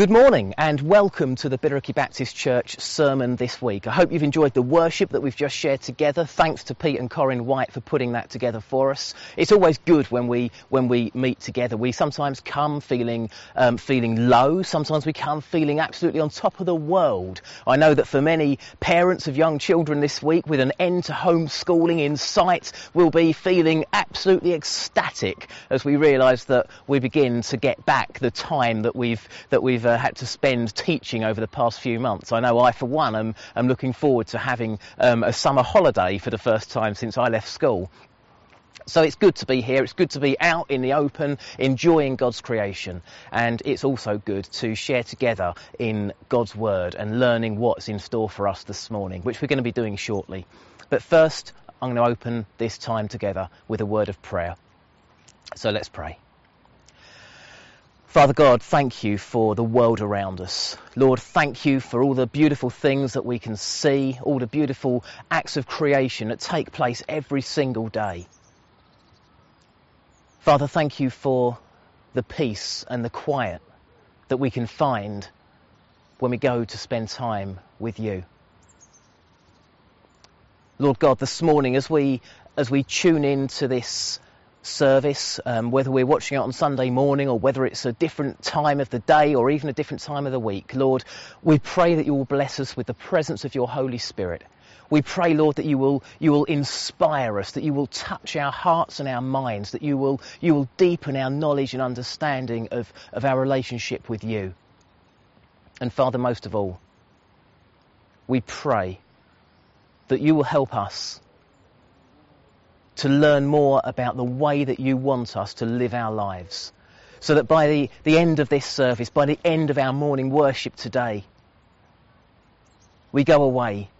Good morning and welcome to the Billericay Baptist Church sermon this week. I hope you've enjoyed the worship that we've just shared together. Thanks to Pete and Corinne White for putting that together for us. It's always good when we when we meet together. We sometimes come feeling um, feeling low. Sometimes we come feeling absolutely on top of the world. I know that for many parents of young children this week, with an end to homeschooling in sight, will be feeling absolutely ecstatic as we realise that we begin to get back the time that we've that we've uh, had to spend teaching over the past few months. I know I, for one, am, am looking forward to having um, a summer holiday for the first time since I left school. So it's good to be here. It's good to be out in the open, enjoying God's creation. And it's also good to share together in God's Word and learning what's in store for us this morning, which we're going to be doing shortly. But first, I'm going to open this time together with a word of prayer. So let's pray. Father God, thank you for the world around us. Lord, thank you for all the beautiful things that we can see, all the beautiful acts of creation that take place every single day. Father, thank you for the peace and the quiet that we can find when we go to spend time with you. Lord God, this morning as we as we tune into this service, um, whether we're watching it on Sunday morning or whether it's a different time of the day or even a different time of the week. Lord, we pray that you will bless us with the presence of your Holy Spirit. We pray, Lord, that you will, you will inspire us, that you will touch our hearts and our minds, that you will, you will deepen our knowledge and understanding of, of our relationship with you. And Father, most of all, we pray that you will help us to learn more about the way that you want us to live our lives. So that by the, the end of this service, by the end of our morning worship today, we go away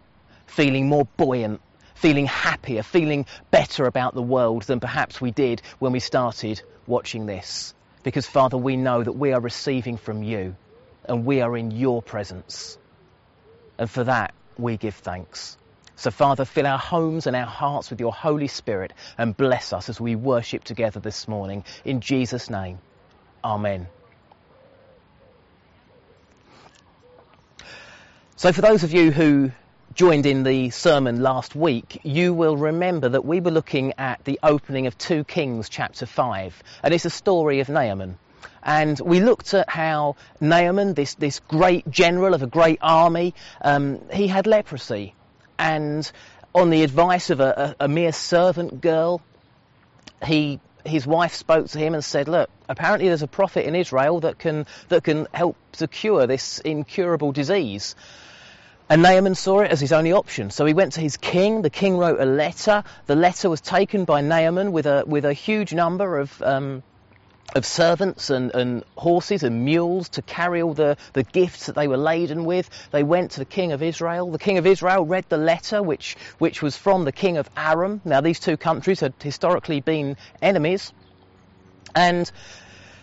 feeling more buoyant, feeling happier, feeling better about the world than perhaps we did when we started watching this. Because, Father, we know that we are receiving from you and we are in your presence. And for that, we give thanks. So, Father, fill our homes and our hearts with your Holy Spirit and bless us as we worship together this morning. In Jesus' name, Amen. So, for those of you who joined in the sermon last week, you will remember that we were looking at the opening of 2 Kings chapter 5, and it's a story of Naaman. And we looked at how Naaman, this, this great general of a great army, um, he had leprosy and on the advice of a, a, a mere servant girl, he his wife spoke to him and said, "Look, apparently there's a prophet in Israel that can that can help to cure this incurable disease." And Naaman saw it as his only option. So he went to his king. The king wrote a letter. The letter was taken by Naaman with a with a huge number of um, of servants and, and, horses and mules to carry all the, the gifts that they were laden with. They went to the king of Israel. The king of Israel read the letter, which, which was from the king of Aram. Now, these two countries had historically been enemies. And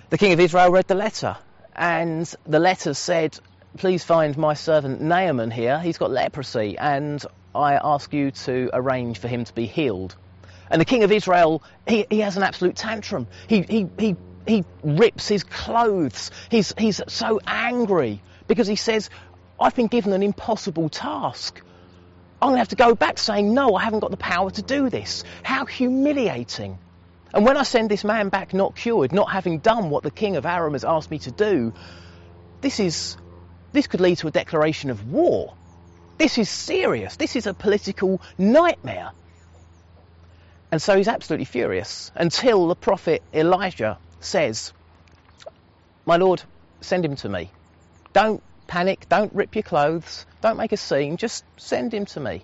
the king of Israel read the letter. And the letter said, Please find my servant Naaman here. He's got leprosy, and I ask you to arrange for him to be healed. And the king of Israel, he, he has an absolute tantrum. He, he, he he rips his clothes. He's, he's so angry because he says, I've been given an impossible task. I'm going to have to go back saying, No, I haven't got the power to do this. How humiliating. And when I send this man back not cured, not having done what the king of Aram has asked me to do, this is this could lead to a declaration of war. This is serious. This is a political nightmare. And so he's absolutely furious until the prophet Elijah says, My Lord, send him to me. Don't panic, don't rip your clothes, don't make a scene, just send him to me.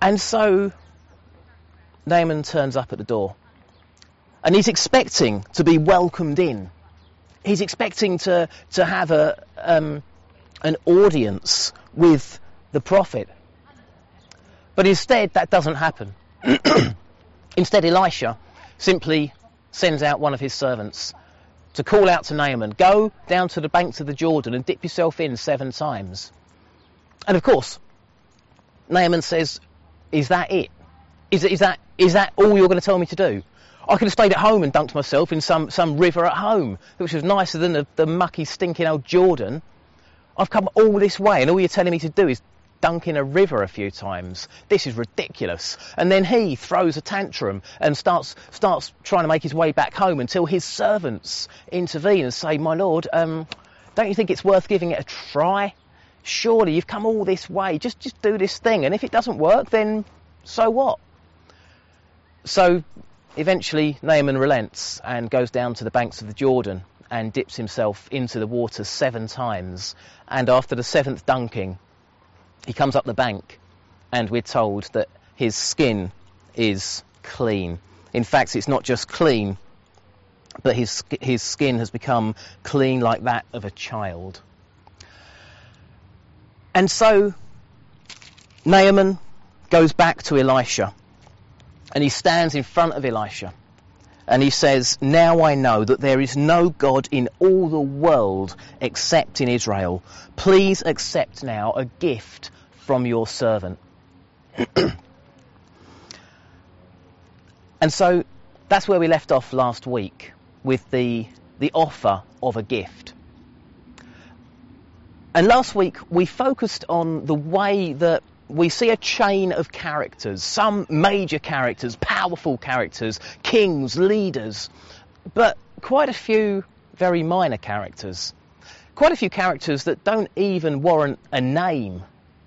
And so Naaman turns up at the door. And he's expecting to be welcomed in. He's expecting to, to have a, um, an audience with the prophet. But instead, that doesn't happen. instead, Elisha simply sends out one of his servants to call out to Naaman, Go down to the banks of the Jordan and dip yourself in seven times. And of course, Naaman says, Is that it? Is, is, that, is that all you're going to tell me to do? I could have stayed at home and dunked myself in some, some river at home, which was nicer than the, the mucky, stinking old Jordan. I've come all this way, and all you're telling me to do is dunk in a river a few times. This is ridiculous. And then he throws a tantrum and starts starts trying to make his way back home until his servants intervene and say, "My lord, um, don't you think it's worth giving it a try? Surely you've come all this way. Just just do this thing, and if it doesn't work, then so what?" So eventually Naaman relents and goes down to the banks of the Jordan and dips himself into the water seven times. And after the seventh dunking, he comes up the bank and we're told that his skin is clean. In fact, it's not just clean, but his, his skin has become clean like that of a child. And so Naaman goes back to Elisha and he stands in front of Elisha and he says, Now I know that there is no God in all the world except in Israel. Please accept now a gift from your servant. and so that's where we left off last week with the, the offer of a gift. And last week we focused on the way that we see a chain of characters, some major characters, powerful characters, kings, leaders, but quite a few very minor characters. Quite a few characters that don't even warrant a name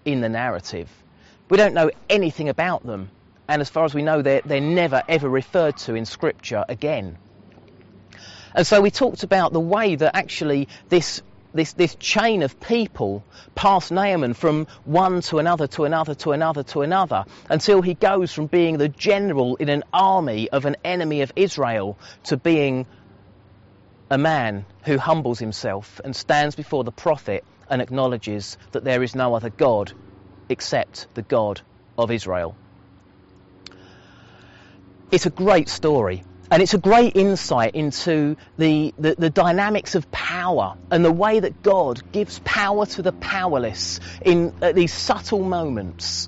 in the narrative. We don't know anything about them, and as far as we know, they're, they're never ever referred to in Scripture again. And so we talked about the way that actually this this, this chain of people passed Naaman from one to another to another to another to another until he goes from being the general in an army of an enemy of Israel to being a man who humbles himself and stands before the prophet and acknowledges that there is no other God except the God of Israel. It's a great story. And it's a great insight into the, the, the, dynamics of power and the way that God gives power to the powerless in these subtle moments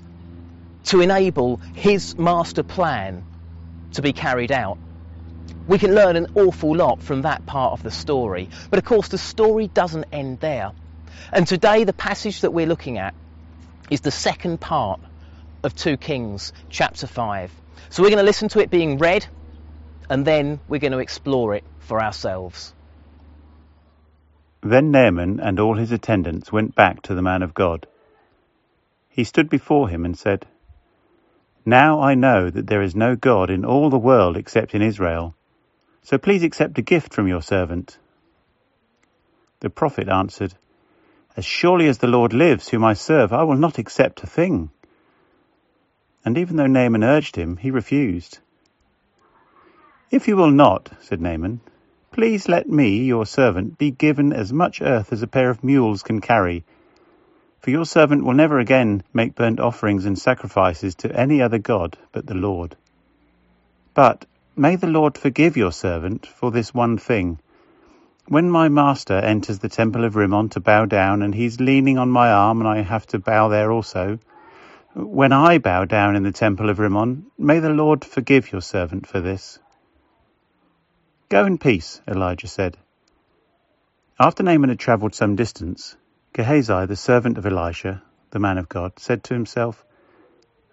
to enable his master plan to be carried out. We can learn an awful lot from that part of the story. But of course, the story doesn't end there. And today, the passage that we're looking at is the second part of 2 Kings chapter 5. So we're going to listen to it being read and then we're going to explore it for ourselves. Then Naaman and all his attendants went back to the man of God. He stood before him and said, Now I know that there is no God in all the world except in Israel, so please accept a gift from your servant. The prophet answered, As surely as the Lord lives, whom I serve, I will not accept a thing. And even though Naaman urged him, he refused. If you will not, said Naaman, please let me, your servant, be given as much earth as a pair of mules can carry. For your servant will never again make burnt offerings and sacrifices to any other God but the Lord. But may the Lord forgive your servant for this one thing. When my master enters the temple of Rimmon to bow down, and he's leaning on my arm, and I have to bow there also, when I bow down in the temple of Rimmon, may the Lord forgive your servant for this. Go in peace, Elijah said. After Naaman had travelled some distance, Gehazi, the servant of Elisha, the man of God, said to himself,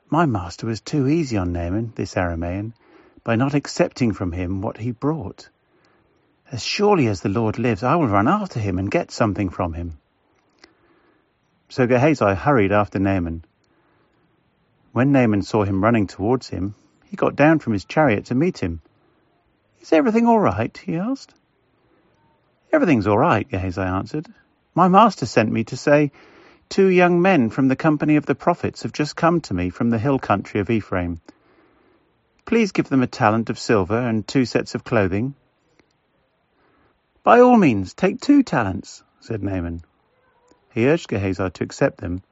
My master was too easy on Naaman, this Aramaean, by not accepting from him what he brought. As surely as the Lord lives, I will run after him and get something from him. So Gehazi hurried after Naaman. When Naaman saw him running towards him, he got down from his chariot to meet him is everything all right? he asked. Everything's all right, Gehazi answered. My master sent me to say, Two young men from the company of the prophets have just come to me from the hill country of Ephraim. Please give them a talent of silver and two sets of clothing. By all means, take two talents, said Naaman. He urged Gehazi to accept them,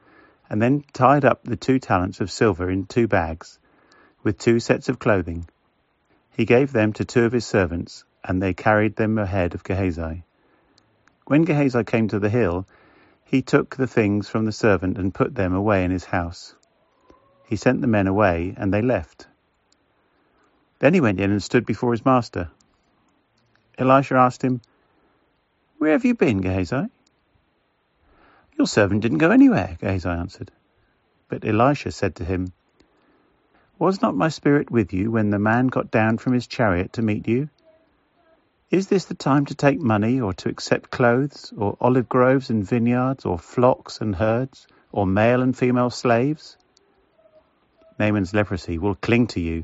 and then tied up the two talents of silver in two bags, with two sets of clothing. He gave them to two of his servants, and they carried them ahead of Gehazi. When Gehazi came to the hill, he took the things from the servant and put them away in his house. He sent the men away, and they left. Then he went in and stood before his master. Elisha asked him, Where have you been, Gehazi? Your servant didn't go anywhere, Gehazi answered. But Elisha said to him, Was not my spirit with you when the man got down from his chariot to meet you? Is this the time to take money, or to accept clothes, or olive groves and vineyards, or flocks and herds, or male and female slaves? Naaman's leprosy will cling to you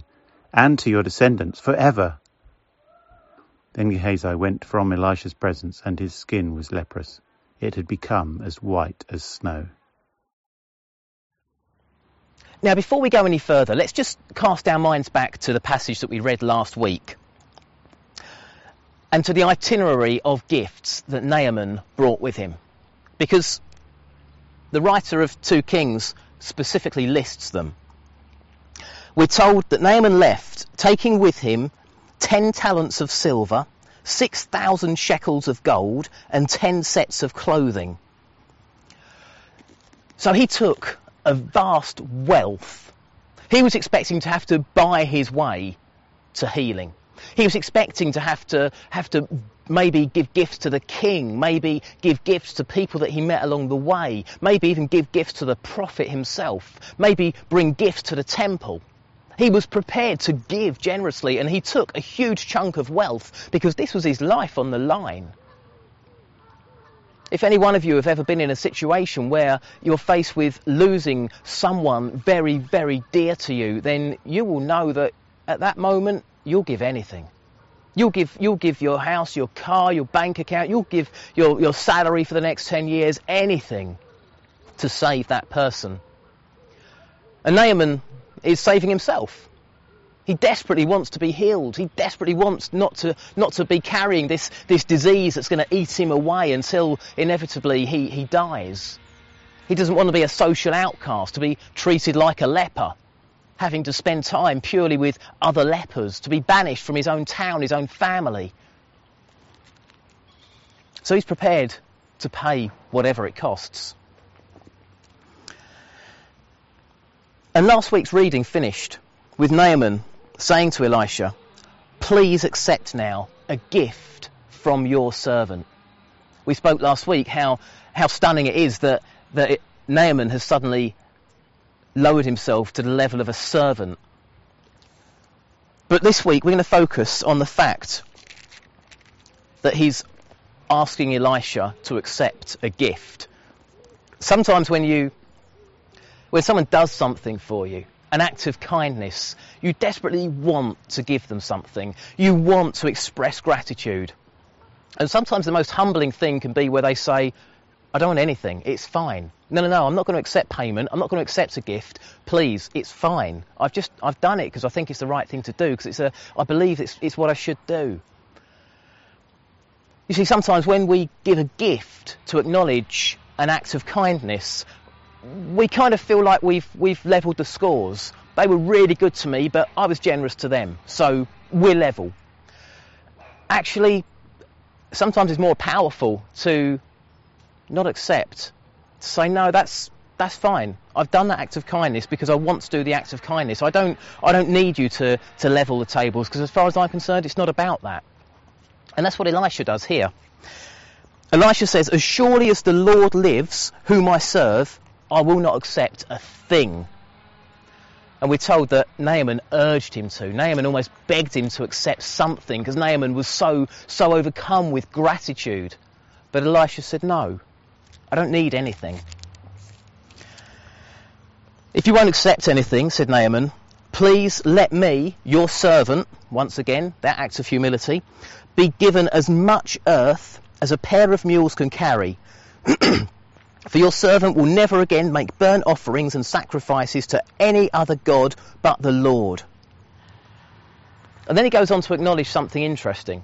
and to your descendants forever. Then Gehazi went from Elisha's presence, and his skin was leprous. It had become as white as snow. Now, before we go any further, let's just cast our minds back to the passage that we read last week and to the itinerary of gifts that Naaman brought with him. Because the writer of 2 Kings specifically lists them. We're told that Naaman left, taking with him 10 talents of silver, 6,000 shekels of gold, and 10 sets of clothing. So he took a vast wealth. He was expecting to have to buy his way to healing. He was expecting to have to have to maybe give gifts to the king, maybe give gifts to people that he met along the way, maybe even give gifts to the prophet himself, maybe bring gifts to the temple. He was prepared to give generously and he took a huge chunk of wealth because this was his life on the line. If any one of you have ever been in a situation where you're faced with losing someone very, very dear to you, then you will know that at that moment you'll give anything. You'll give, you'll give your house, your car, your bank account, you'll give your, your salary for the next 10 years, anything to save that person. And Naaman is saving himself. He desperately wants to be healed. He desperately wants not to, not to be carrying this, this disease that's going to eat him away until inevitably he, he dies. He doesn't want to be a social outcast, to be treated like a leper, having to spend time purely with other lepers, to be banished from his own town, his own family. So he's prepared to pay whatever it costs. And last week's reading finished with Naaman saying to Elisha, Please accept now a gift from your servant. We spoke last week how, how stunning it is that, that it, Naaman has suddenly lowered himself to the level of a servant. But this week we're going to focus on the fact that he's asking Elisha to accept a gift. Sometimes when you when someone does something for you, an act of kindness, you desperately want to give them something. You want to express gratitude. And sometimes the most humbling thing can be where they say, I don't want anything, it's fine. No, no, no, I'm not going to accept payment, I'm not going to accept a gift. Please, it's fine. I've just, I've done it because I think it's the right thing to do, because it's a, I believe it's, it's what I should do. You see, sometimes when we give a gift to acknowledge an act of kindness, we kind of feel like we've we've levelled the scores. They were really good to me, but I was generous to them, so we're level. Actually, sometimes it's more powerful to not accept, to say no, that's that's fine. I've done that act of kindness because I want to do the act of kindness. I don't I don't need you to to level the tables because as far as I'm concerned, it's not about that. And that's what Elisha does here. Elisha says, As surely as the Lord lives, whom I serve, I will not accept a thing. And we're told that Naaman urged him to. Naaman almost begged him to accept something because Naaman was so, so overcome with gratitude. But Elisha said, No, I don't need anything. If you won't accept anything, said Naaman, please let me, your servant, once again, that act of humility, be given as much earth as a pair of mules can carry. For your servant will never again make burnt offerings and sacrifices to any other God but the Lord. And then he goes on to acknowledge something interesting.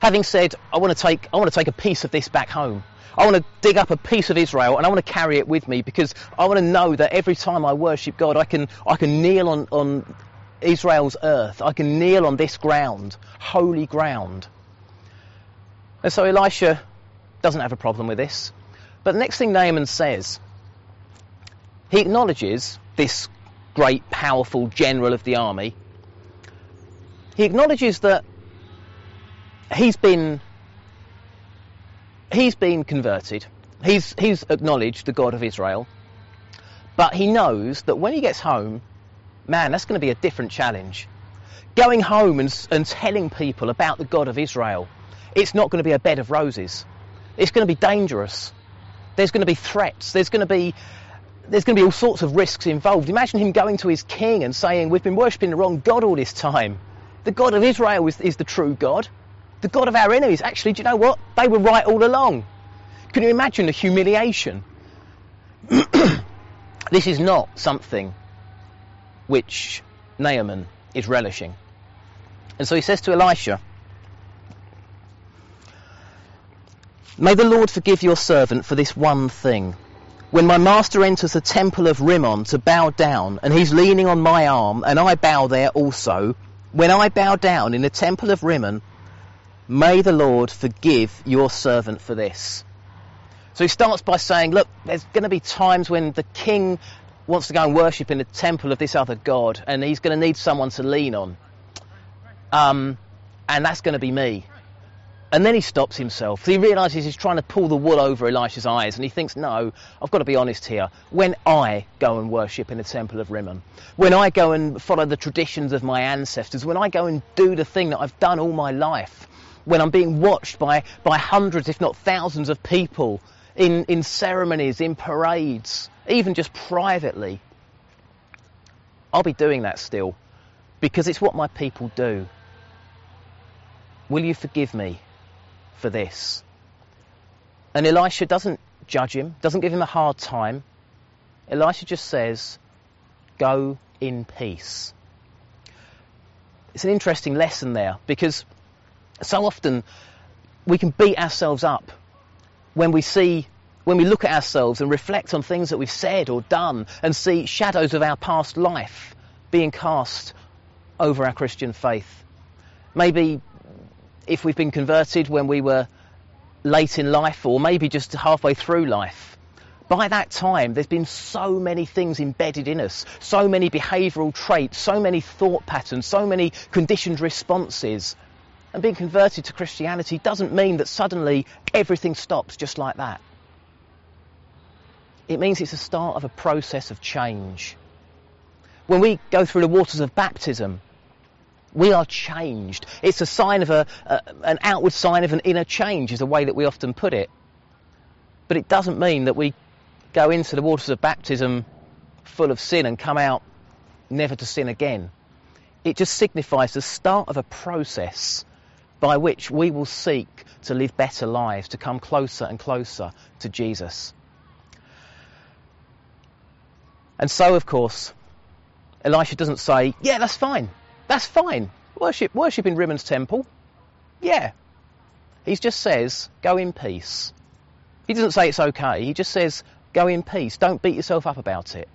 Having said, I want to take, I want to take a piece of this back home. I want to dig up a piece of Israel and I want to carry it with me because I want to know that every time I worship God, I can, I can kneel on, on Israel's earth. I can kneel on this ground, holy ground. And so Elisha doesn't have a problem with this. But the next thing Naaman says, he acknowledges this great, powerful general of the army, he acknowledges that he's been he's been converted. He's he's acknowledged the God of Israel, but he knows that when he gets home, man, that's going to be a different challenge. Going home and, and telling people about the God of Israel, it's not going to be a bed of roses. It's going to be dangerous. There's going to be threats. There's going to be there's going to be all sorts of risks involved. Imagine him going to his king and saying, We've been worshipping the wrong God all this time. The God of Israel is, is the true God. The God of our enemies, actually, do you know what? They were right all along. Can you imagine the humiliation? this is not something which Naaman is relishing. And so he says to Elisha, May the Lord forgive your servant for this one thing. When my master enters the temple of Rimmon to bow down, and he's leaning on my arm, and I bow there also, when I bow down in the temple of Rimmon, may the Lord forgive your servant for this. So he starts by saying, look, there's going to be times when the king wants to go and worship in the temple of this other god, and he's going to need someone to lean on. Um, and that's going to be me. And then he stops himself. He realizes he's trying to pull the wool over Elisha's eyes, and he thinks, no, I've got to be honest here. When I go and worship in the temple of Rimmon, when I go and follow the traditions of my ancestors, when I go and do the thing that I've done all my life, when I'm being watched by, by hundreds, if not thousands of people in, in ceremonies, in parades, even just privately, I'll be doing that still because it's what my people do. Will you forgive me for this? And Elisha doesn't judge him, doesn't give him a hard time. Elisha just says, Go in peace. It's an interesting lesson there because so often we can beat ourselves up when we see when we look at ourselves and reflect on things that we've said or done and see shadows of our past life being cast over our Christian faith. Maybe if we've been converted when we were late in life or maybe just halfway through life. By that time, there's been so many things embedded in us, so many behavioural traits, so many thought patterns, so many conditioned responses. And being converted to Christianity doesn't mean that suddenly everything stops just like that. It means it's the start of a process of change. When we go through the waters of baptism, we are changed. It's a sign of a, a, an outward sign of an inner change, is the way that we often put it. But it doesn't mean that we go into the waters of baptism full of sin and come out never to sin again. It just signifies the start of a process by which we will seek to live better lives, to come closer and closer to Jesus. And so, of course, Elisha doesn't say, yeah, that's fine. That's fine. Worship, worship in Rimmon's temple. Yeah. He just says, go in peace. He doesn't say it's okay. He just says, go in peace. Don't beat yourself up about it.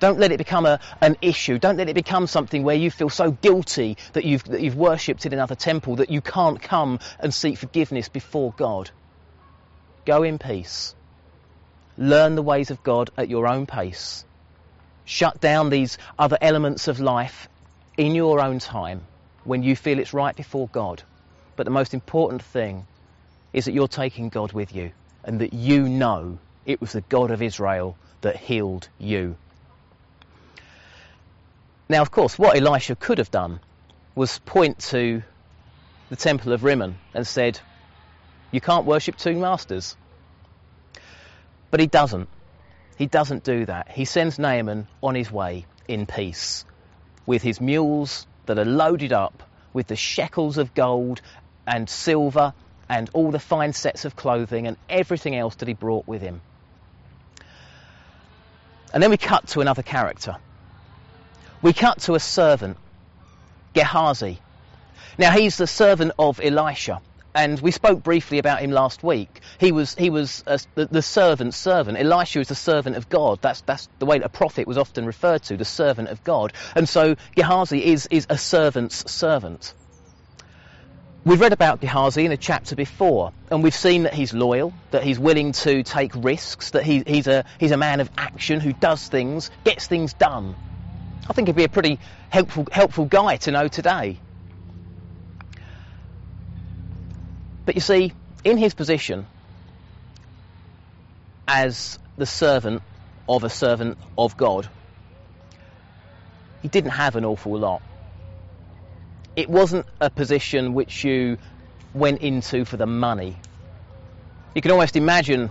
Don't let it become a, an issue. Don't let it become something where you feel so guilty that you've, that you've worshipped in another temple that you can't come and seek forgiveness before God. Go in peace. Learn the ways of God at your own pace shut down these other elements of life in your own time when you feel it's right before God. But the most important thing is that you're taking God with you and that you know it was the God of Israel that healed you. Now, of course, what Elisha could have done was point to the temple of Rimmon and said, You can't worship two masters. But he doesn't. He doesn't do that. He sends Naaman on his way in peace with his mules that are loaded up with the shekels of gold and silver and all the fine sets of clothing and everything else that he brought with him. And then we cut to another character. We cut to a servant, Gehazi. Now he's the servant of Elisha and we spoke briefly about him last week. He was he was uh, the, the servant's servant. Elisha is the servant of God. That's that's the way a prophet was often referred to, the servant of God. And so Gehazi is is a servant's servant. We've read about Gehazi in a chapter before, and we've seen that he's loyal, that he's willing to take risks, that he, he's a he's a man of action who does things, gets things done. I think he'd be a pretty helpful helpful guy to know today. But you see, in his position as the servant of a servant of God, he didn't have an awful lot. It wasn't a position which you went into for the money. You can almost imagine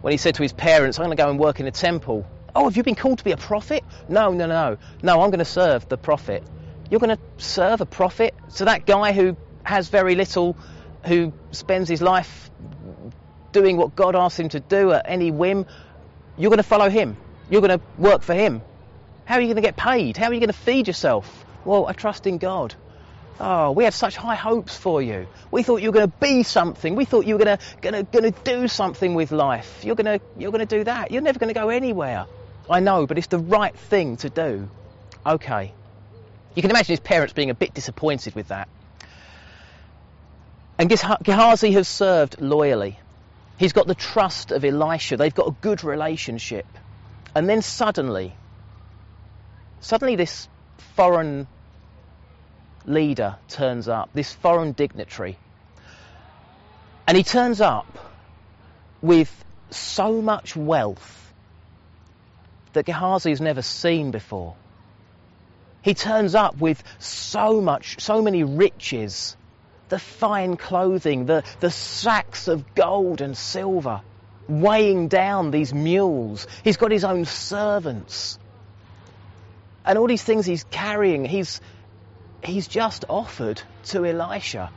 when he said to his parents, I'm going to go and work in a temple. Oh, have you been called to be a prophet? No, no, no. No, I'm going to serve the prophet. You're going to serve a prophet? So that guy who has very little, who spends his life doing what God asks him to do at any whim, you're going to follow him. You're going to work for him. How are you going to get paid? How are you going to feed yourself? Well, I trust in God. Oh, we had such high hopes for you. We thought you were going to be something. We thought you were going to, going to, going to do something with life. You're going to, you're going to do that. You're never going to go anywhere. I know, but it's the right thing to do. Okay. You can imagine his parents being a bit disappointed with that. And Gehazi has served loyally. He's got the trust of Elisha. They've got a good relationship. And then suddenly, suddenly this foreign leader turns up, this foreign dignitary. And he turns up with so much wealth that Gehazi has never seen before. He turns up with so much, so many riches the fine clothing, the, the sacks of gold and silver, weighing down these mules. He's got his own servants. And all these things he's carrying, he's, he's just offered to Elisha.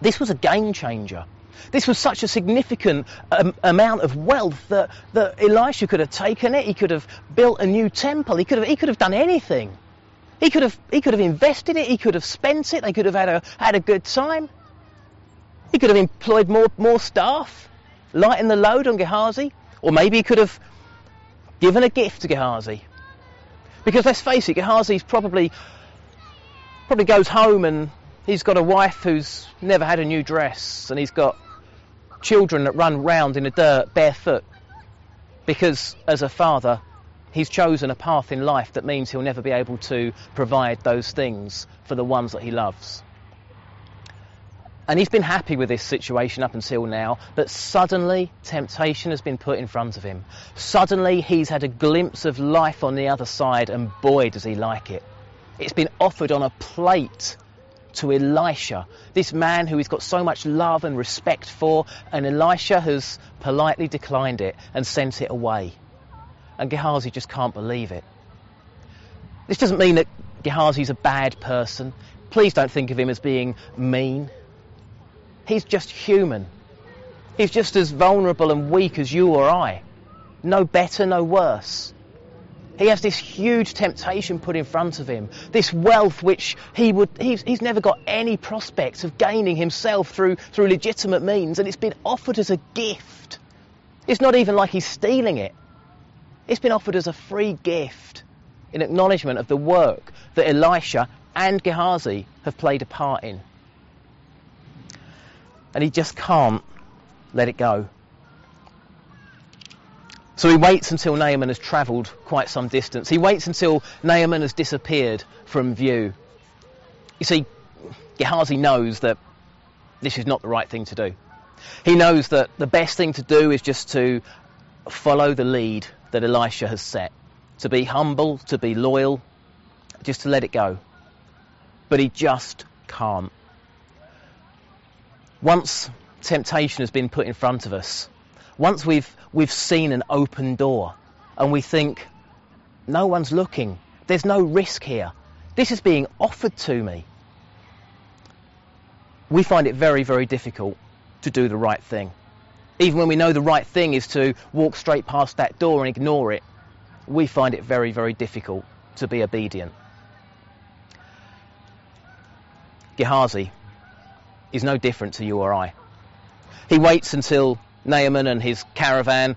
This was a game changer. This was such a significant um, amount of wealth that, that Elisha could have taken it. He could have built a new temple. He could have, he could have done anything. He could have, he could have invested it. He could have spent it. They could have had a, had a good time. He could have employed more, more staff, lighten the load on Gehazi. Or maybe he could have given a gift to Gehazi. Because let's face it, Gehazi's probably, probably goes home and he's got a wife who's never had a new dress and he's got children that run round in the dirt barefoot because as a father he's chosen a path in life that means he'll never be able to provide those things for the ones that he loves. And he's been happy with this situation up until now, but suddenly temptation has been put in front of him. Suddenly he's had a glimpse of life on the other side, and boy, does he like it. It's been offered on a plate to Elisha, this man who he's got so much love and respect for, and Elisha has politely declined it and sent it away. And Gehazi just can't believe it. This doesn't mean that Gehazi's a bad person. Please don't think of him as being mean. He's just human. He's just as vulnerable and weak as you or I. No better, no worse. He has this huge temptation put in front of him, this wealth which he would, he's, he's never got any prospects of gaining himself through, through legitimate means, and it's been offered as a gift. It's not even like he's stealing it. It's been offered as a free gift in acknowledgement of the work that Elisha and Gehazi have played a part in. And he just can't let it go. So he waits until Naaman has travelled quite some distance. He waits until Naaman has disappeared from view. You see, Gehazi knows that this is not the right thing to do. He knows that the best thing to do is just to follow the lead that Elisha has set, to be humble, to be loyal, just to let it go. But he just can't. Once temptation has been put in front of us, once we've, we've seen an open door and we think, no one's looking, there's no risk here, this is being offered to me, we find it very, very difficult to do the right thing. Even when we know the right thing is to walk straight past that door and ignore it, we find it very, very difficult to be obedient. Gehazi is no different to you or I. He waits until Naaman and his caravan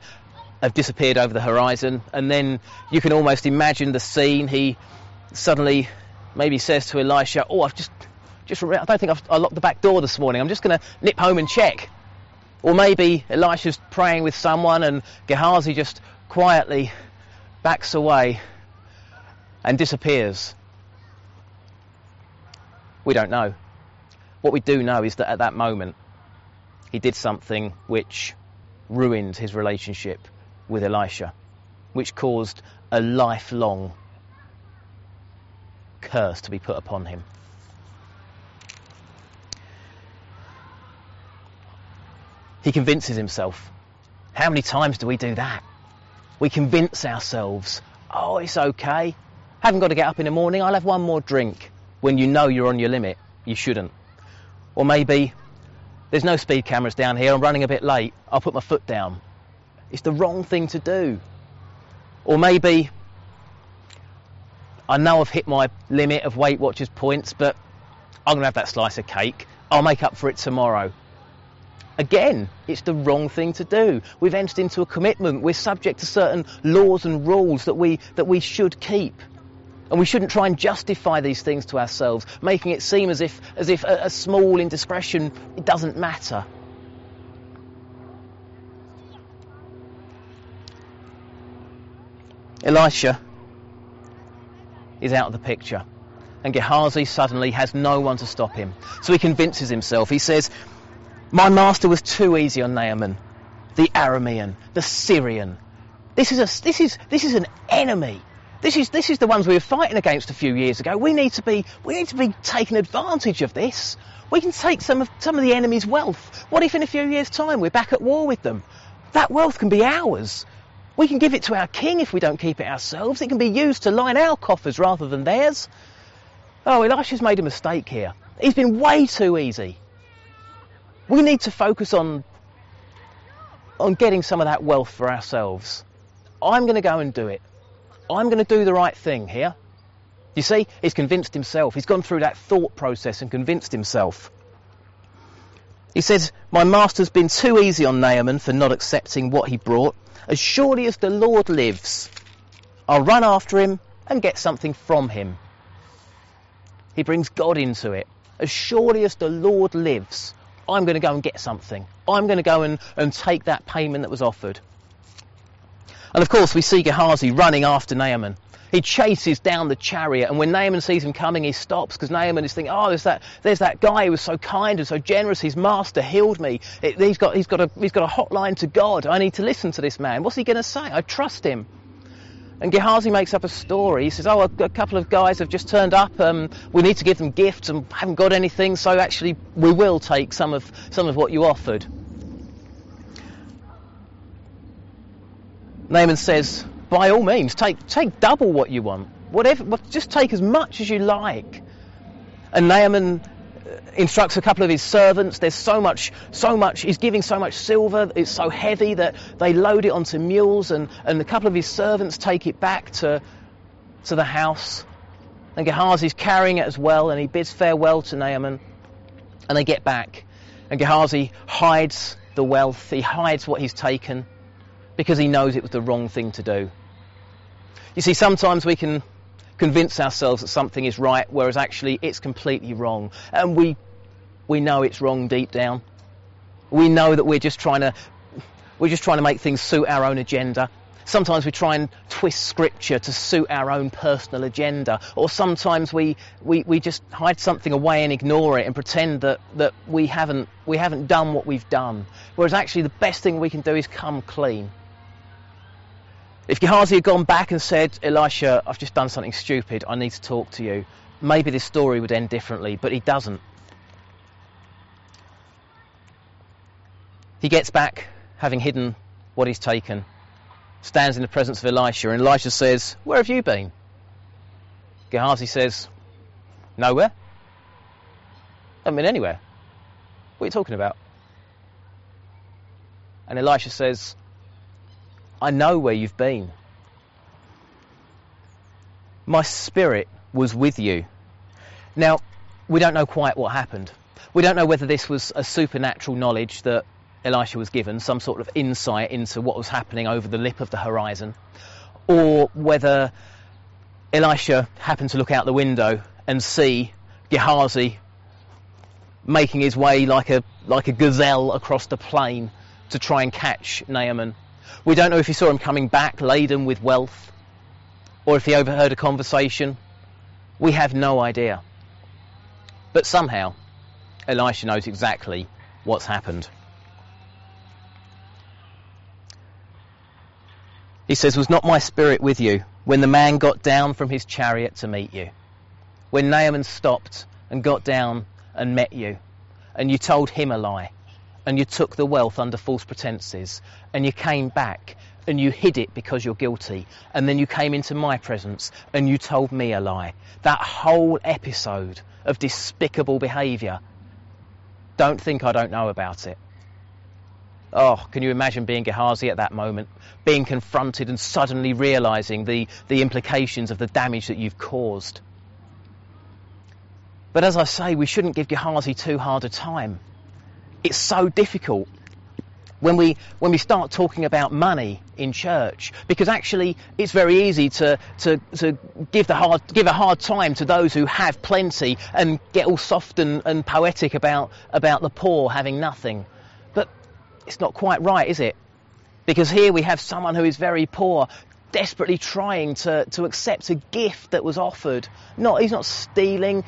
have disappeared over the horizon, and then you can almost imagine the scene. He suddenly maybe says to Elisha, "Oh, I've just, just, I don't think I've, I locked the back door this morning. I'm just going to nip home and check." Or maybe Elisha's praying with someone, and Gehazi just quietly backs away and disappears. We don't know. What we do know is that at that moment, he did something which ruined his relationship with Elisha, which caused a lifelong curse to be put upon him. He convinces himself. How many times do we do that? We convince ourselves, oh, it's okay. Haven't got to get up in the morning, I'll have one more drink. When you know you're on your limit, you shouldn't. Or maybe, there's no speed cameras down here, I'm running a bit late, I'll put my foot down. It's the wrong thing to do. Or maybe, I know I've hit my limit of Weight Watchers points, but I'm going to have that slice of cake. I'll make up for it tomorrow. Again, it's the wrong thing to do. We've entered into a commitment. We're subject to certain laws and rules that we, that we should keep. And we shouldn't try and justify these things to ourselves, making it seem as if, as if a, a small indiscretion, it doesn't matter. Elisha is out of the picture. And Gehazi suddenly has no one to stop him. So he convinces himself. He says, My master was too easy on Naaman, the Aramean, the Syrian. This is, a, this is, this is an enemy. This is, this is the ones we were fighting against a few years ago. We need to be, we need to be taking advantage of this. We can take some of, some of the enemy's wealth. What if in a few years' time we're back at war with them? That wealth can be ours. We can give it to our king if we don't keep it ourselves. It can be used to line our coffers rather than theirs. Oh, Elisha's made a mistake here. He's been way too easy. We need to focus on, on getting some of that wealth for ourselves. I'm going to go and do it. I'm going to do the right thing here. You see, he's convinced himself. He's gone through that thought process and convinced himself. He says, My master's been too easy on Naaman for not accepting what he brought. As surely as the Lord lives, I'll run after him and get something from him. He brings God into it. As surely as the Lord lives, I'm going to go and get something. I'm going to go and, and take that payment that was offered. And of course, we see Gehazi running after Naaman. He chases down the chariot, and when Naaman sees him coming, he stops because Naaman is thinking, "Oh, there's that, there's that guy who was so kind and so generous. His master healed me. It, he's got, he's got a, he's got a hotline to God. I need to listen to this man. What's he going to say? I trust him." And Gehazi makes up a story. He says, "Oh, a, a couple of guys have just turned up. Um, we need to give them gifts and haven't got anything. So actually, we will take some of some of what you offered." Naaman says, by all means, take, take double what you want. Whatever, just take as much as you like. And Naaman instructs a couple of his servants. There's so much, so much, he's giving so much silver, it's so heavy that they load it onto mules, and, and a couple of his servants take it back to, to the house. And Gehazi's carrying it as well, and he bids farewell to Naaman, and they get back. And Gehazi hides the wealth, he hides what he's taken because he knows it was the wrong thing to do. You see, sometimes we can convince ourselves that something is right, whereas actually it's completely wrong. And we, we know it's wrong deep down. We know that we're just trying to, we're just trying to make things suit our own agenda. Sometimes we try and twist scripture to suit our own personal agenda. Or sometimes we, we, we just hide something away and ignore it and pretend that, that we, haven't, we haven't done what we've done. Whereas actually the best thing we can do is come clean. If Gehazi had gone back and said, Elisha, I've just done something stupid, I need to talk to you, maybe this story would end differently, but he doesn't. He gets back, having hidden what he's taken, stands in the presence of Elisha, and Elisha says, Where have you been? Gehazi says, Nowhere. I haven't been anywhere. What are you talking about? And Elisha says, I know where you've been. My spirit was with you. Now, we don't know quite what happened. We don't know whether this was a supernatural knowledge that Elisha was given, some sort of insight into what was happening over the lip of the horizon, or whether Elisha happened to look out the window and see Gehazi making his way like a, like a gazelle across the plain to try and catch Naaman. We don't know if he saw him coming back laden with wealth or if he overheard a conversation. We have no idea. But somehow, Elisha knows exactly what's happened. He says, Was not my spirit with you when the man got down from his chariot to meet you? When Naaman stopped and got down and met you, and you told him a lie? And you took the wealth under false pretenses, and you came back and you hid it because you're guilty, and then you came into my presence and you told me a lie. That whole episode of despicable behaviour, don't think I don't know about it. Oh, can you imagine being Gehazi at that moment, being confronted and suddenly realizing the, the implications of the damage that you've caused? But as I say, we shouldn't give Gehazi too hard a time. It's so difficult when we, when we start talking about money in church, because actually it's very easy to, to, to give, the hard, give a hard time to those who have plenty and get all soft and, and poetic about, about the poor having nothing. But it's not quite right, is it? Because here we have someone who is very poor, desperately trying to, to accept a gift that was offered. Not, he's not stealing,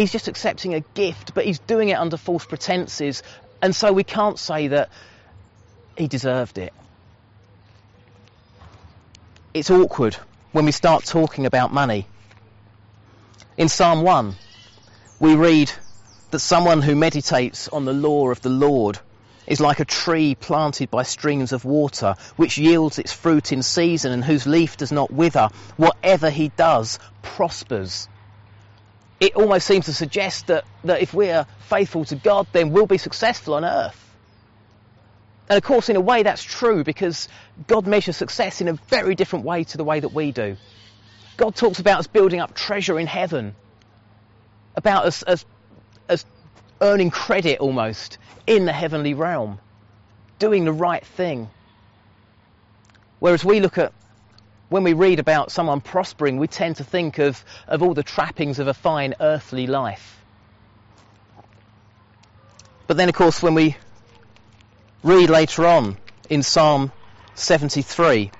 he's just accepting a gift, but he's doing it under false pretenses. And so we can't say that he deserved it. It's awkward when we start talking about money. In Psalm 1, we read that someone who meditates on the law of the Lord is like a tree planted by streams of water, which yields its fruit in season and whose leaf does not wither. Whatever he does prospers. It almost seems to suggest that, that if we're faithful to God, then we'll be successful on earth. And of course, in a way, that's true because God measures success in a very different way to the way that we do. God talks about us building up treasure in heaven, about us, us earning credit almost in the heavenly realm, doing the right thing. Whereas we look at, when we read about someone prospering, we tend to think of, of all the trappings of a fine earthly life. But then, of course, when we read later on in Psalm 73,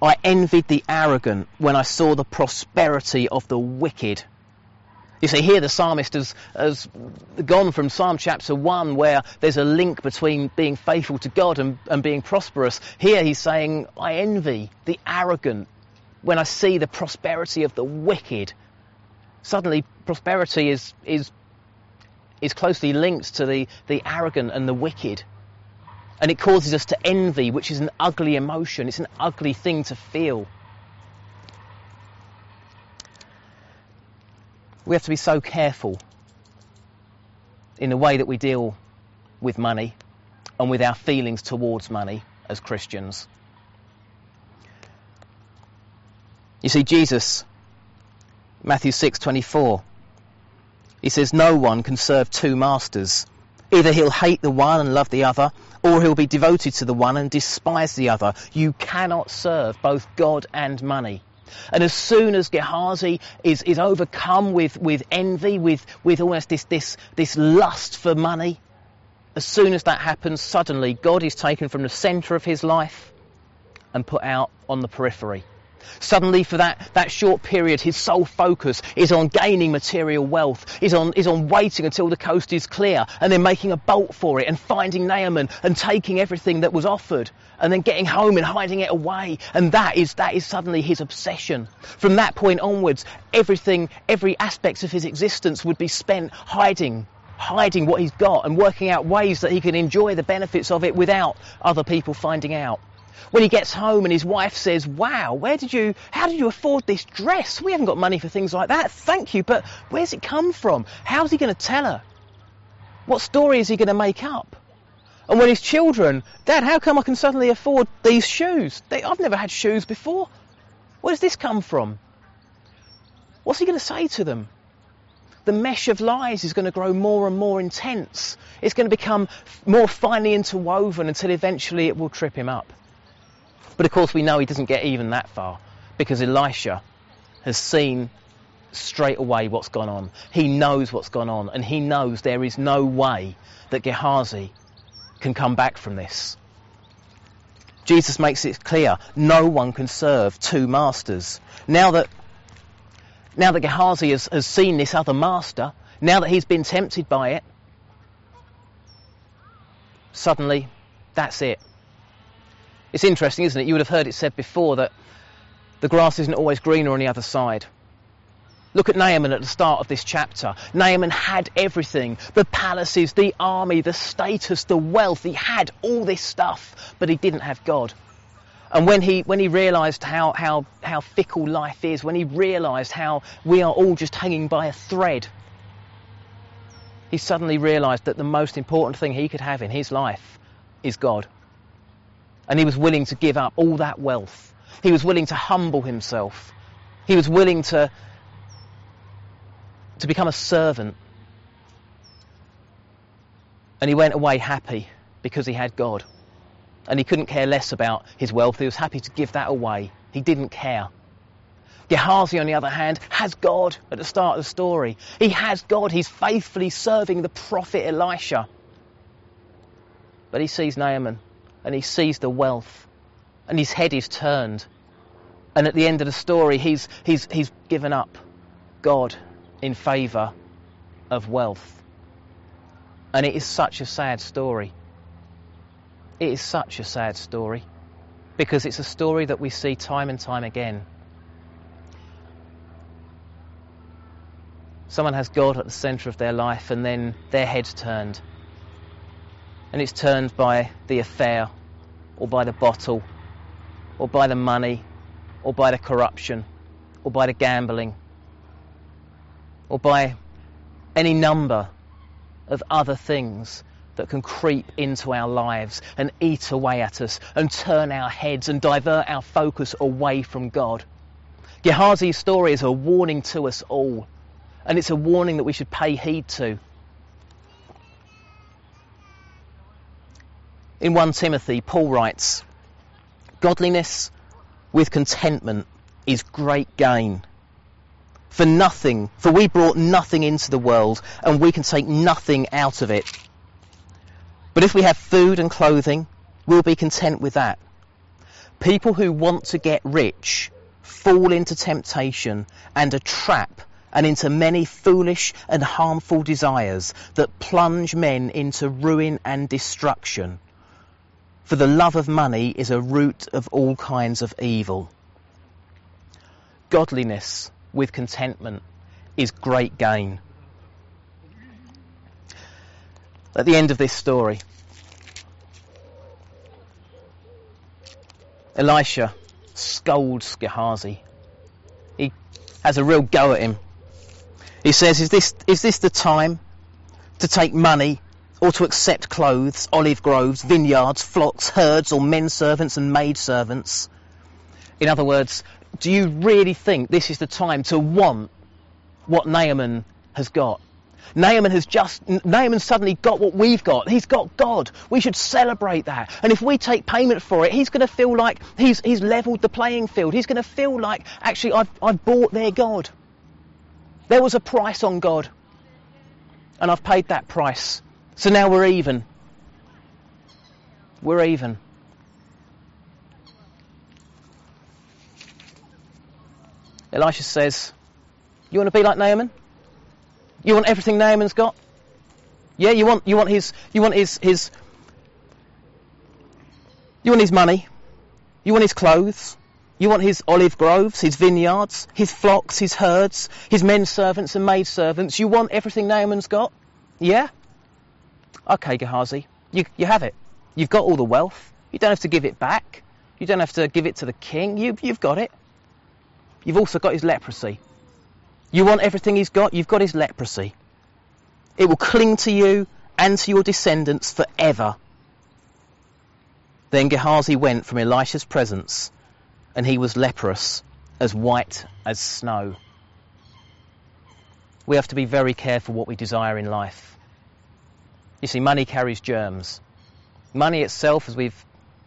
I envied the arrogant when I saw the prosperity of the wicked. You see, here the psalmist has, has gone from Psalm chapter 1, where there's a link between being faithful to God and, and being prosperous. Here he's saying, I envy the arrogant when I see the prosperity of the wicked. Suddenly, prosperity is, is, is closely linked to the, the arrogant and the wicked. And it causes us to envy, which is an ugly emotion. It's an ugly thing to feel. We have to be so careful in the way that we deal with money and with our feelings towards money as Christians. You see, Jesus, Matthew 6:24, he says, "No one can serve two masters. Either he'll hate the one and love the other, or he'll be devoted to the one and despise the other. You cannot serve both God and money." And as soon as Gehazi is, is overcome with, with envy, with, with almost this, this, this lust for money, as soon as that happens, suddenly God is taken from the centre of his life and put out on the periphery. Suddenly, for that, that short period, his sole focus is on gaining material wealth, is on, is on waiting until the coast is clear, and then making a bolt for it, and finding Naaman, and taking everything that was offered, and then getting home and hiding it away. And that is, that is suddenly his obsession. From that point onwards, everything, every aspect of his existence would be spent hiding hiding what he's got and working out ways that he can enjoy the benefits of it without other people finding out. When he gets home and his wife says, Wow, where did you, how did you afford this dress? We haven't got money for things like that. Thank you, but where's it come from? How's he going to tell her? What story is he going to make up? And when his children, Dad, how come I can suddenly afford these shoes? They, I've never had shoes before. Where does this come from? What's he going to say to them? The mesh of lies is going to grow more and more intense. It's going to become more finely interwoven until eventually it will trip him up. But of course, we know he doesn't get even that far because Elisha has seen straight away what's gone on. He knows what's gone on, and he knows there is no way that Gehazi can come back from this. Jesus makes it clear no one can serve two masters. Now that, now that Gehazi has, has seen this other master, now that he's been tempted by it, suddenly That's it. It's interesting, isn't it? You would have heard it said before that the grass isn't always greener on the other side. Look at Naaman at the start of this chapter. Naaman had everything the palaces, the army, the status, the wealth. He had all this stuff, but he didn't have God. And when he, when he realised how, how, how fickle life is, when he realised how we are all just hanging by a thread, he suddenly realised that the most important thing he could have in his life is God. And he was willing to give up all that wealth. He was willing to humble himself. He was willing to, to become a servant. And he went away happy because he had God. And he couldn't care less about his wealth. He was happy to give that away. He didn't care. Gehazi, on the other hand, has God at the start of the story. He has God. He's faithfully serving the prophet Elisha. But he sees Naaman and he sees the wealth and his head is turned. And at the end of the story, he's, he's, he's given up God in favour of wealth. And it is such a sad story. It is such a sad story because it's a story that we see time and time again. Someone has God at the centre of their life and then their head's turned. And it's turned by the affair, or by the bottle, or by the money, or by the corruption, or by the gambling, or by any number of other things that can creep into our lives and eat away at us and turn our heads and divert our focus away from God. Gehazi's story is a warning to us all and it's a warning that we should pay heed to. In 1 Timothy, Paul writes, Godliness with contentment is great gain. For nothing, for we brought nothing into the world, and we can take nothing out of it. But if we have food and clothing, we'll be content with that. People who want to get rich fall into temptation and a trap and into many foolish and harmful desires that plunge men into ruin and destruction. For the love of money is a root of all kinds of evil. Godliness with contentment is great gain. At the end of this story, Elisha scolds Gehazi. He has a real go at him he says, is this, is this the time to take money or to accept clothes, olive groves, vineyards, flocks, herds, or men servants and maid servants? In other words, do you really think this is the time to want what Naaman has got? Naaman has just, Naaman suddenly got what we've got. He's got God. We should celebrate that. And if we take payment for it, he's going to feel like he's, he's leveled the playing field. He's going to feel like, actually, I've, I've bought their God. There was a price on God. And I've paid that price. So now we're even. We're even. Elisha says, You want to be like Naaman? You want everything Naaman's got? Yeah, you want you want his you want his his you want his money, you want his clothes, you want his olive groves, his vineyards, his flocks, his herds, his men servants and maid servants. You want everything Naaman's got? Yeah? Okay, Gehazi, you, you have it. You've got all the wealth. You don't have to give it back. You don't have to give it to the king. You, you've got it. You've also got his leprosy. You want everything he's got? You've got his leprosy. It will cling to you and to your descendants forever. Then Gehazi went from Elisha's presence and he was leprous, as white as snow. We have to be very careful what we desire in life. You see, money carries germs. Money itself, as we've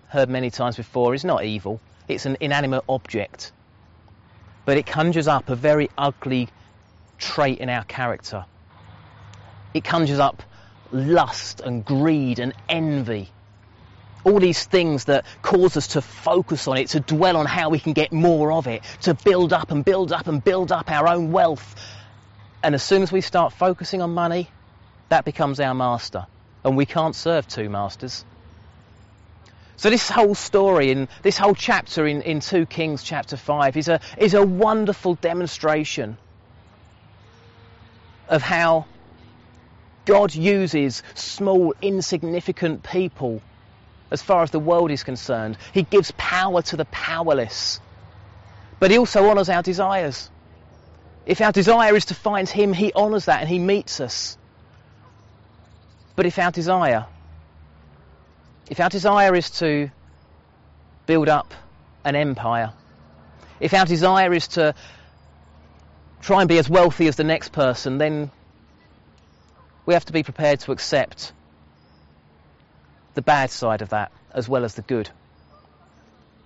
heard many times before, is not evil. It's an inanimate object. But it conjures up a very ugly trait in our character. It conjures up lust and greed and envy all these things that cause us to focus on it, to dwell on how we can get more of it, to build up and build up and build up our own wealth. And as soon as we start focusing on money, that becomes our master. And we can't serve two masters. So this whole story in this whole chapter in, in 2 Kings chapter 5 is a, is a wonderful demonstration of how God uses small, insignificant people as far as the world is concerned. He gives power to the powerless. But he also honours our desires. If our desire is to find him, he honours that and he meets us. But if our desire, if our desire is to build up an empire, if our desire is to try and be as wealthy as the next person, then we have to be prepared to accept the bad side of that as well as the good.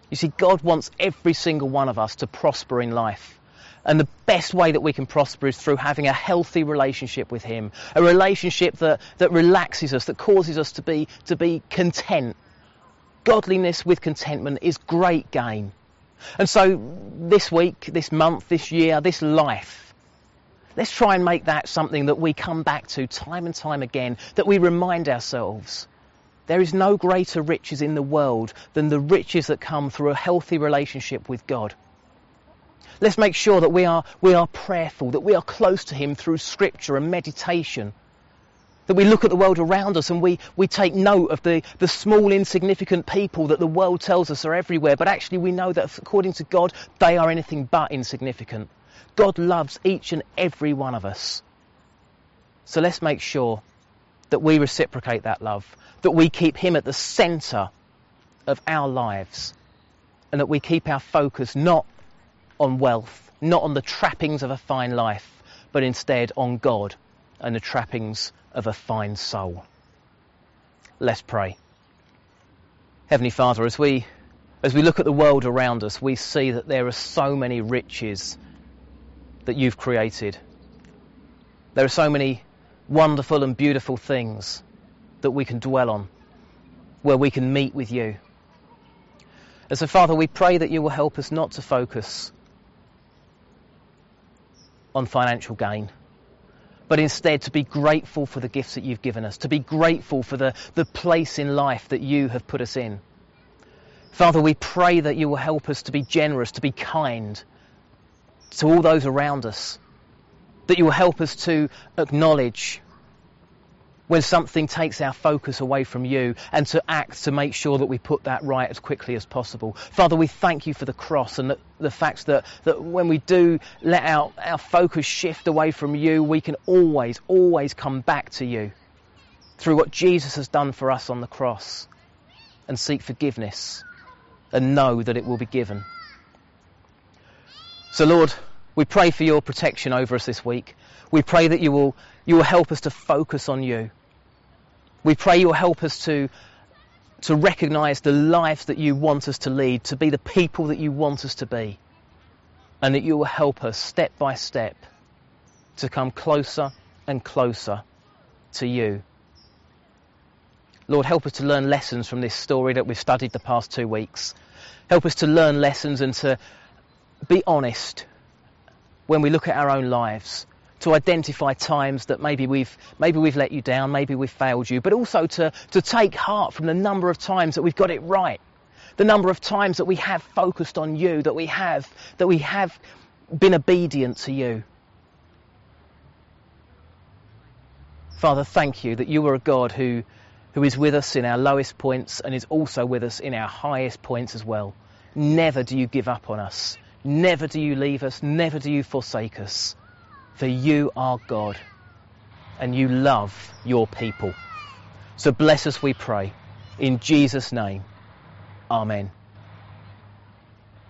You see, God wants every single one of us to prosper in life. And the best way that we can prosper is through having a healthy relationship with Him, a relationship that, that relaxes us, that causes us to be, to be content. Godliness with contentment is great gain. And so this week, this month, this year, this life, let's try and make that something that we come back to time and time again, that we remind ourselves. There is no greater riches in the world than the riches that come through a healthy relationship with God. Let's make sure that we are, we are prayerful, that we are close to Him through scripture and meditation. That we look at the world around us and we, we take note of the, the small, insignificant people that the world tells us are everywhere, but actually we know that according to God, they are anything but insignificant. God loves each and every one of us. So let's make sure that we reciprocate that love, that we keep Him at the centre of our lives, and that we keep our focus not on wealth, not on the trappings of a fine life, but instead on God and the trappings of a fine soul. Let's pray. Heavenly Father, as we as we look at the world around us, we see that there are so many riches that you've created. There are so many wonderful and beautiful things that we can dwell on, where we can meet with you. And so, Father, we pray that you will help us not to focus on financial gain, but instead to be grateful for the gifts that you've given us, to be grateful for the, the place in life that you have put us in. Father, we pray that you will help us to be generous, to be kind to all those around us, that you will help us to acknowledge when something takes our focus away from you and to act to make sure that we put that right as quickly as possible. Father, we thank you for the cross and the, the fact that, that when we do let our, our focus shift away from you, we can always, always come back to you through what Jesus has done for us on the cross and seek forgiveness and know that it will be given. So, Lord, we pray for your protection over us this week. We pray that you will, you will help us to focus on you. We pray you'll help us to, to recognize the life that you want us to lead, to be the people that you want us to be, and that you will help us step by step to come closer and closer to you. Lord, help us to learn lessons from this story that we've studied the past two weeks. Help us to learn lessons and to be honest when we look at our own lives to identify times that maybe we've maybe we've let you down, maybe we've failed you, but also to, to take heart from the number of times that we've got it right, the number of times that we have focused on you, that we have that we have been obedient to you. Father, thank you that you are a God who who is with us in our lowest points and is also with us in our highest points as well. Never do you give up on us. Never do you leave us. Never do you forsake us. For you are God and you love your people. So bless us, we pray. In Jesus' name, Amen.